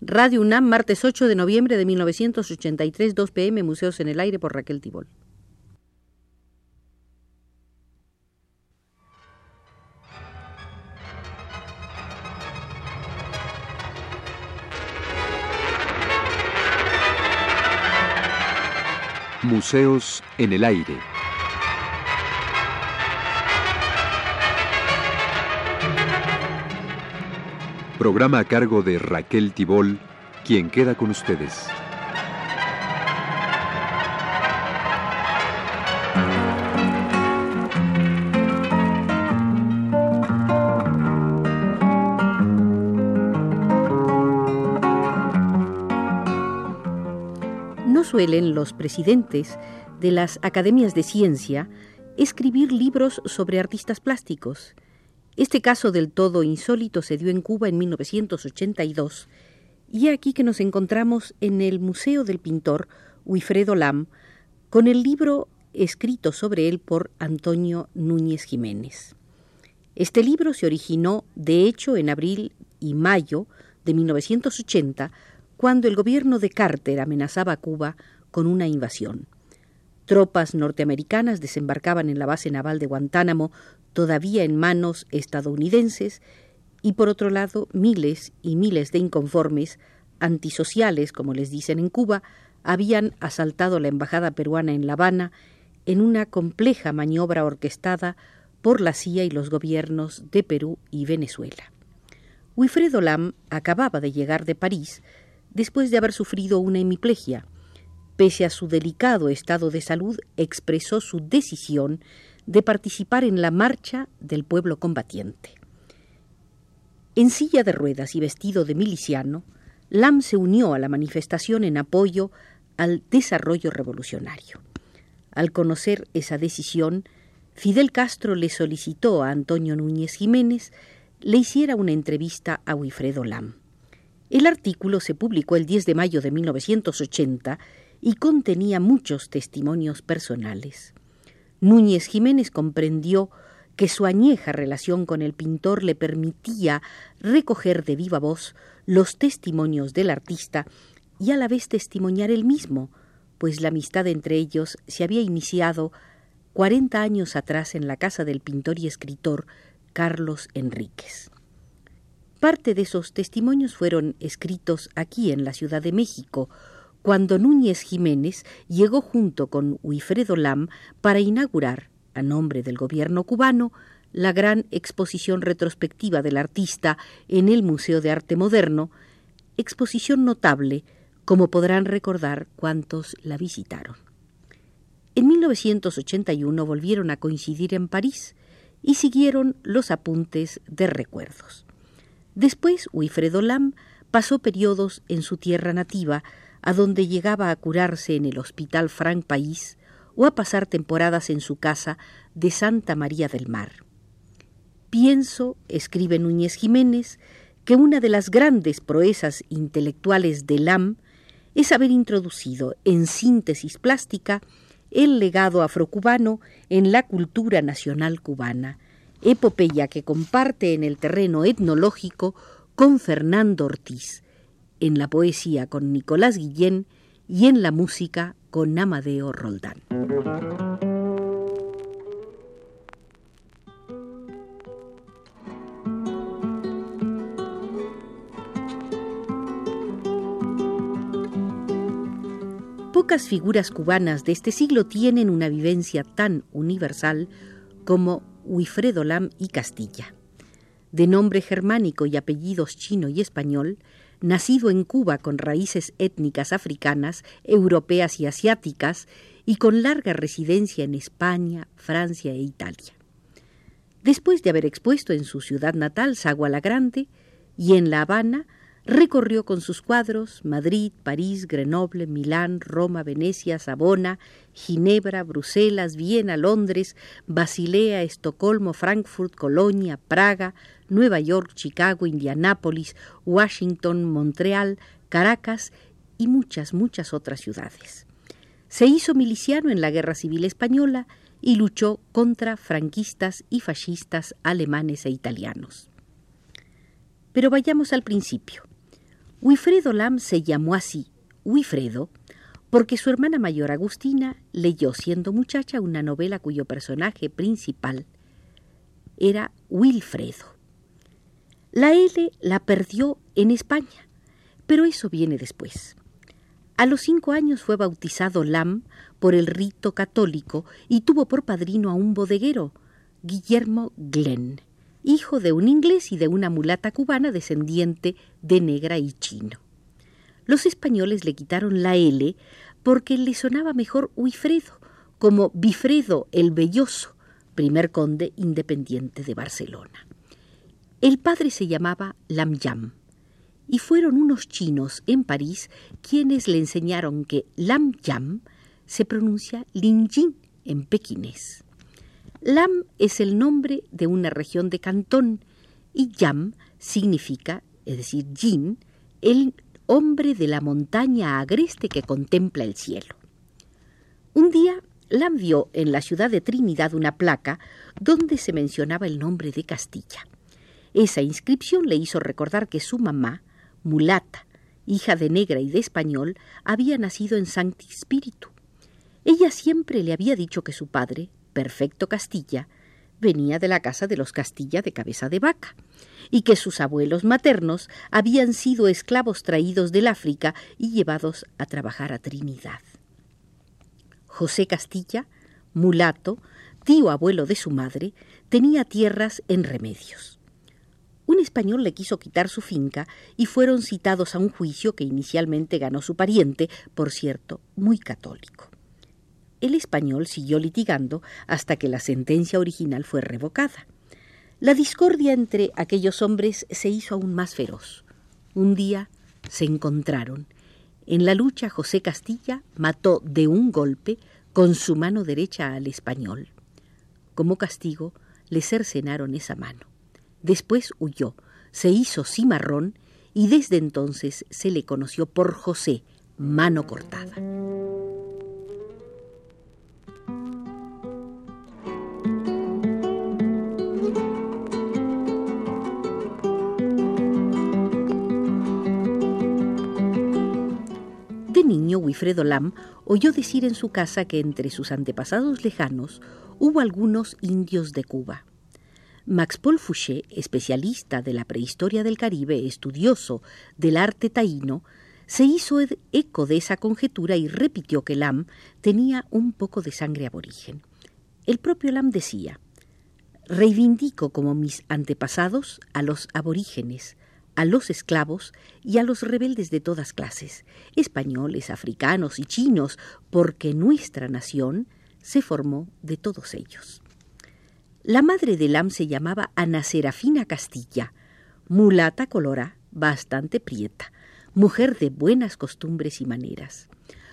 Radio UNAM, martes 8 de noviembre de 1983, 2 pm, Museos en el Aire por Raquel Tibol. Museos en el Aire. Programa a cargo de Raquel Tibol, quien queda con ustedes. No suelen los presidentes de las academias de ciencia escribir libros sobre artistas plásticos este caso del todo insólito se dio en Cuba en 1982 y aquí que nos encontramos en el Museo del Pintor Wilfredo Lam con el libro escrito sobre él por Antonio Núñez Jiménez. Este libro se originó, de hecho, en abril y mayo de 1980, cuando el gobierno de Carter amenazaba a Cuba con una invasión. Tropas norteamericanas desembarcaban en la base naval de Guantánamo todavía en manos estadounidenses y por otro lado miles y miles de inconformes antisociales, como les dicen en Cuba, habían asaltado la embajada peruana en La Habana en una compleja maniobra orquestada por la CIA y los gobiernos de Perú y Venezuela. Wilfredo Lam acababa de llegar de París después de haber sufrido una hemiplegia. Pese a su delicado estado de salud, expresó su decisión de participar en la marcha del pueblo combatiente. En silla de ruedas y vestido de miliciano, Lam se unió a la manifestación en apoyo al desarrollo revolucionario. Al conocer esa decisión, Fidel Castro le solicitó a Antonio Núñez Jiménez le hiciera una entrevista a Wilfredo Lam. El artículo se publicó el 10 de mayo de 1980 y contenía muchos testimonios personales. Núñez Jiménez comprendió que su añeja relación con el pintor le permitía recoger de viva voz los testimonios del artista y a la vez testimoniar él mismo, pues la amistad entre ellos se había iniciado cuarenta años atrás en la casa del pintor y escritor Carlos Enríquez. Parte de esos testimonios fueron escritos aquí en la Ciudad de México, cuando Núñez Jiménez llegó junto con Wilfredo Lam para inaugurar, a nombre del gobierno cubano, la gran exposición retrospectiva del artista en el Museo de Arte Moderno, exposición notable, como podrán recordar cuantos la visitaron. En 1981 volvieron a coincidir en París y siguieron los apuntes de recuerdos. Después, Wilfredo Lam pasó periodos en su tierra nativa, a donde llegaba a curarse en el Hospital Frank País o a pasar temporadas en su casa de Santa María del Mar. Pienso, escribe Núñez Jiménez, que una de las grandes proezas intelectuales de LAM es haber introducido en síntesis plástica el legado afrocubano en la cultura nacional cubana, epopeya que comparte en el terreno etnológico con Fernando Ortiz, en la poesía con Nicolás Guillén y en la música con Amadeo Roldán. Pocas figuras cubanas de este siglo tienen una vivencia tan universal como Wilfredo Lam y Castilla. De nombre germánico y apellidos chino y español, nacido en Cuba con raíces étnicas africanas, europeas y asiáticas, y con larga residencia en España, Francia e Italia. Después de haber expuesto en su ciudad natal, Sagua la Grande, y en La Habana, recorrió con sus cuadros Madrid, París, Grenoble, Milán, Roma, Venecia, Sabona, Ginebra, Bruselas, Viena, Londres, Basilea, Estocolmo, Frankfurt, Colonia, Praga, Nueva York, Chicago, Indianápolis, Washington, Montreal, Caracas y muchas, muchas otras ciudades. Se hizo miliciano en la Guerra Civil Española y luchó contra franquistas y fascistas alemanes e italianos. Pero vayamos al principio. Wifredo Lam se llamó así, Wifredo, porque su hermana mayor Agustina leyó siendo muchacha una novela cuyo personaje principal era Wilfredo. La L la perdió en España, pero eso viene después. A los cinco años fue bautizado Lam por el rito católico y tuvo por padrino a un bodeguero, Guillermo Glenn, hijo de un inglés y de una mulata cubana descendiente de negra y chino. Los españoles le quitaron la L porque le sonaba mejor Huifredo, como Bifredo el Belloso, primer conde independiente de Barcelona. El padre se llamaba Lam Yam y fueron unos chinos en París quienes le enseñaron que Lam Yam se pronuncia Linjin en pequinés. Lam es el nombre de una región de Cantón y Yam significa, es decir, Jin, el hombre de la montaña agreste que contempla el cielo. Un día Lam vio en la ciudad de Trinidad una placa donde se mencionaba el nombre de Castilla. Esa inscripción le hizo recordar que su mamá, mulata, hija de negra y de español, había nacido en Sancti Spiritu. Ella siempre le había dicho que su padre, perfecto Castilla, venía de la casa de los Castilla de cabeza de vaca, y que sus abuelos maternos habían sido esclavos traídos del África y llevados a trabajar a Trinidad. José Castilla, mulato, tío abuelo de su madre, tenía tierras en Remedios un español le quiso quitar su finca y fueron citados a un juicio que inicialmente ganó su pariente, por cierto, muy católico. El español siguió litigando hasta que la sentencia original fue revocada. La discordia entre aquellos hombres se hizo aún más feroz. Un día se encontraron. En la lucha José Castilla mató de un golpe con su mano derecha al español. Como castigo le cercenaron esa mano. Después huyó, se hizo cimarrón y desde entonces se le conoció por José, mano cortada. Wilfredo Lam oyó decir en su casa que entre sus antepasados lejanos hubo algunos indios de Cuba. Max Paul Fouché, especialista de la prehistoria del Caribe, estudioso del arte taíno, se hizo eco de esa conjetura y repitió que Lam tenía un poco de sangre aborigen. El propio Lam decía, reivindico como mis antepasados a los aborígenes, a los esclavos y a los rebeldes de todas clases, españoles, africanos y chinos, porque nuestra nación se formó de todos ellos. La madre de Lam se llamaba Ana Serafina Castilla, mulata colora, bastante prieta, mujer de buenas costumbres y maneras.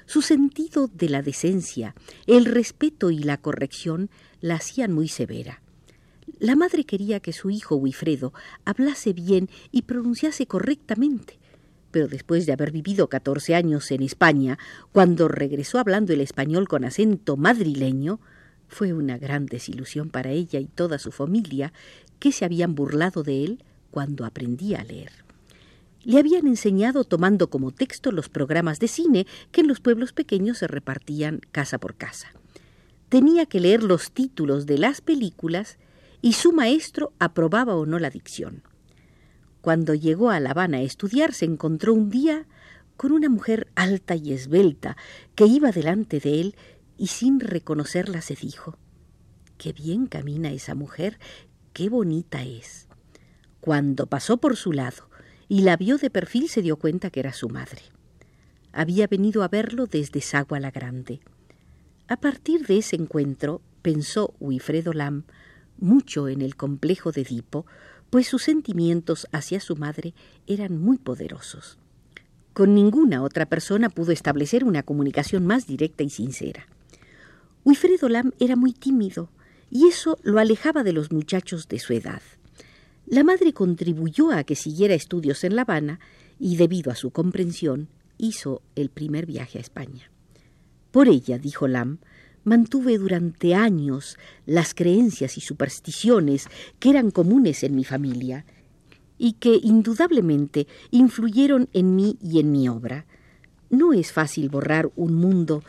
Su sentido de la decencia, el respeto y la corrección la hacían muy severa. La madre quería que su hijo Wifredo hablase bien y pronunciase correctamente, pero después de haber vivido catorce años en España, cuando regresó hablando el español con acento madrileño, fue una gran desilusión para ella y toda su familia, que se habían burlado de él cuando aprendía a leer. Le habían enseñado tomando como texto los programas de cine que en los pueblos pequeños se repartían casa por casa. Tenía que leer los títulos de las películas y su maestro aprobaba o no la dicción. Cuando llegó a La Habana a estudiar, se encontró un día con una mujer alta y esbelta que iba delante de él y sin reconocerla se dijo Qué bien camina esa mujer, qué bonita es. Cuando pasó por su lado y la vio de perfil se dio cuenta que era su madre. Había venido a verlo desde Sagua la Grande. A partir de ese encuentro pensó Wilfredo Lam mucho en el complejo de Edipo, pues sus sentimientos hacia su madre eran muy poderosos. Con ninguna otra persona pudo establecer una comunicación más directa y sincera. Wilfredo Lam era muy tímido y eso lo alejaba de los muchachos de su edad. La madre contribuyó a que siguiera estudios en La Habana y, debido a su comprensión, hizo el primer viaje a España. Por ella, dijo Lam, mantuve durante años las creencias y supersticiones que eran comunes en mi familia, y que indudablemente influyeron en mí y en mi obra. No es fácil borrar un mundo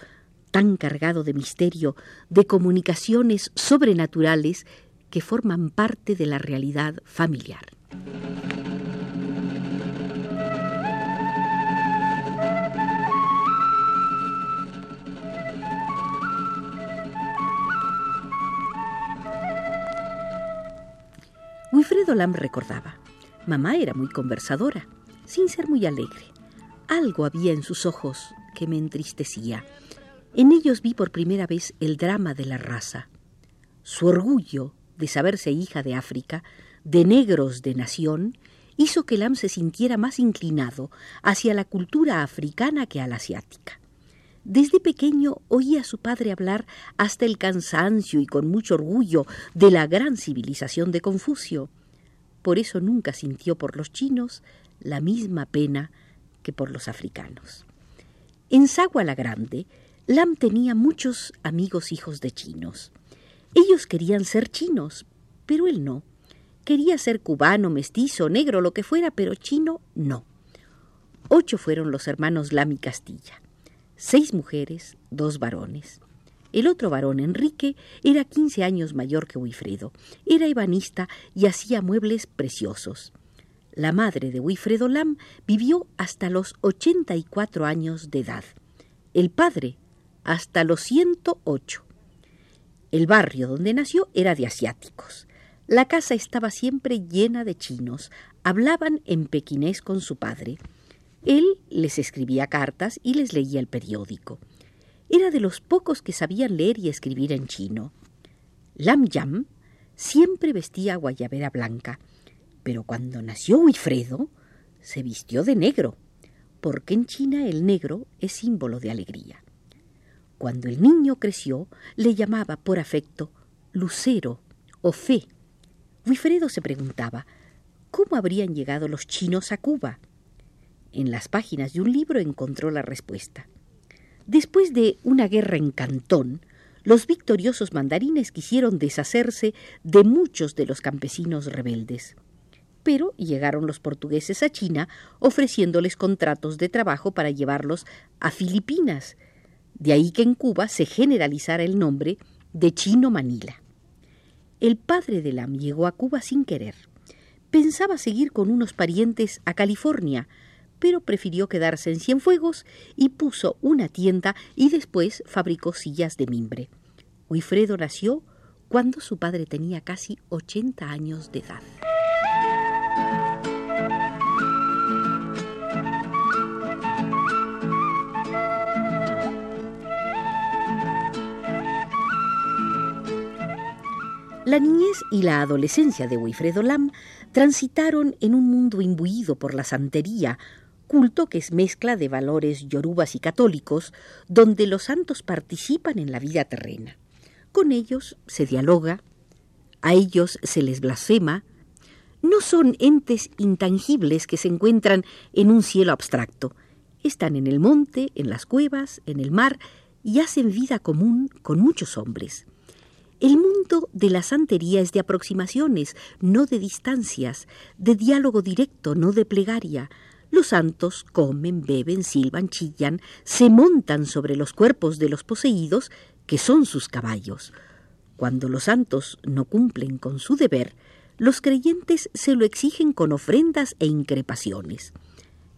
tan cargado de misterio, de comunicaciones sobrenaturales que forman parte de la realidad familiar. Wilfredo Lam recordaba. Mamá era muy conversadora, sin ser muy alegre. Algo había en sus ojos que me entristecía. En ellos vi por primera vez el drama de la raza. Su orgullo de saberse hija de África, de negros de nación, hizo que Lam se sintiera más inclinado hacia la cultura africana que a la asiática. Desde pequeño oía a su padre hablar hasta el cansancio y con mucho orgullo de la gran civilización de Confucio. Por eso nunca sintió por los chinos la misma pena que por los africanos. En Sagua la Grande, Lam tenía muchos amigos hijos de chinos. Ellos querían ser chinos, pero él no. Quería ser cubano, mestizo, negro, lo que fuera, pero chino no. Ocho fueron los hermanos Lam y Castilla seis mujeres, dos varones. El otro varón, Enrique, era quince años mayor que Wilfredo. Era ebanista y hacía muebles preciosos. La madre de Wilfredo Lam vivió hasta los ochenta y cuatro años de edad. El padre hasta los ciento ocho. El barrio donde nació era de asiáticos. La casa estaba siempre llena de chinos. Hablaban en pequinés con su padre. Él les escribía cartas y les leía el periódico. Era de los pocos que sabían leer y escribir en chino. Lam Yam siempre vestía guayabera blanca, pero cuando nació Wilfredo se vistió de negro, porque en China el negro es símbolo de alegría. Cuando el niño creció, le llamaba por afecto Lucero o Fe. Wilfredo se preguntaba cómo habrían llegado los chinos a Cuba. En las páginas de un libro encontró la respuesta. Después de una guerra en Cantón, los victoriosos mandarines quisieron deshacerse de muchos de los campesinos rebeldes. Pero llegaron los portugueses a China ofreciéndoles contratos de trabajo para llevarlos a Filipinas. De ahí que en Cuba se generalizara el nombre de Chino Manila. El padre de Lam llegó a Cuba sin querer. Pensaba seguir con unos parientes a California, pero prefirió quedarse en Cienfuegos y puso una tienda y después fabricó sillas de mimbre. Wilfredo nació cuando su padre tenía casi 80 años de edad. La niñez y la adolescencia de Wilfredo Lam transitaron en un mundo imbuido por la santería, culto que es mezcla de valores yorubas y católicos, donde los santos participan en la vida terrena. Con ellos se dialoga, a ellos se les blasfema, no son entes intangibles que se encuentran en un cielo abstracto, están en el monte, en las cuevas, en el mar y hacen vida común con muchos hombres. El mundo de la santería es de aproximaciones, no de distancias, de diálogo directo, no de plegaria, los santos comen, beben, silban, chillan, se montan sobre los cuerpos de los poseídos, que son sus caballos. Cuando los santos no cumplen con su deber, los creyentes se lo exigen con ofrendas e increpaciones.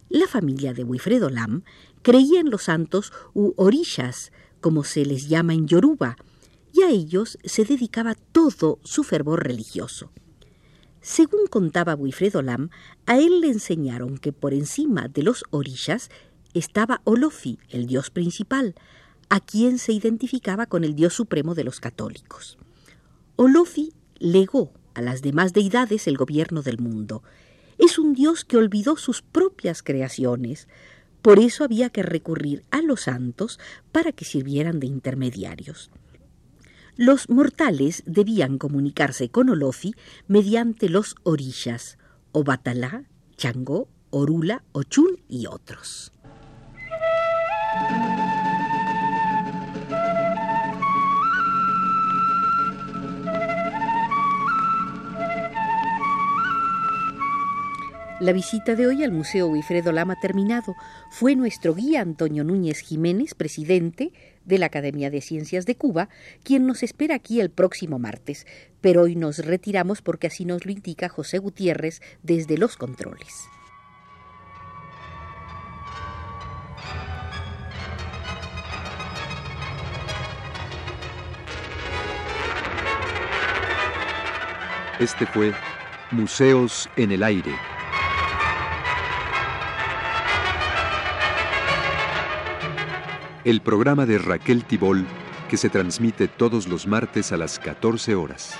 La familia de Wilfredo Lam creía en los santos u orillas, como se les llama en Yoruba, y a ellos se dedicaba todo su fervor religioso. Según contaba Wilfredo Lam, a él le enseñaron que por encima de los orillas estaba Olofi, el dios principal, a quien se identificaba con el dios supremo de los católicos. Olofi legó a las demás deidades el gobierno del mundo. Es un dios que olvidó sus propias creaciones. Por eso había que recurrir a los santos para que sirvieran de intermediarios. Los mortales debían comunicarse con Olofi mediante los orillas, Obatalá, Changó, Orula, Ochun y otros. La visita de hoy al Museo Wilfredo Lama terminado. Fue nuestro guía Antonio Núñez Jiménez, presidente de la Academia de Ciencias de Cuba, quien nos espera aquí el próximo martes. Pero hoy nos retiramos porque así nos lo indica José Gutiérrez desde los controles. Este fue Museos en el Aire. El programa de Raquel Tibol que se transmite todos los martes a las 14 horas.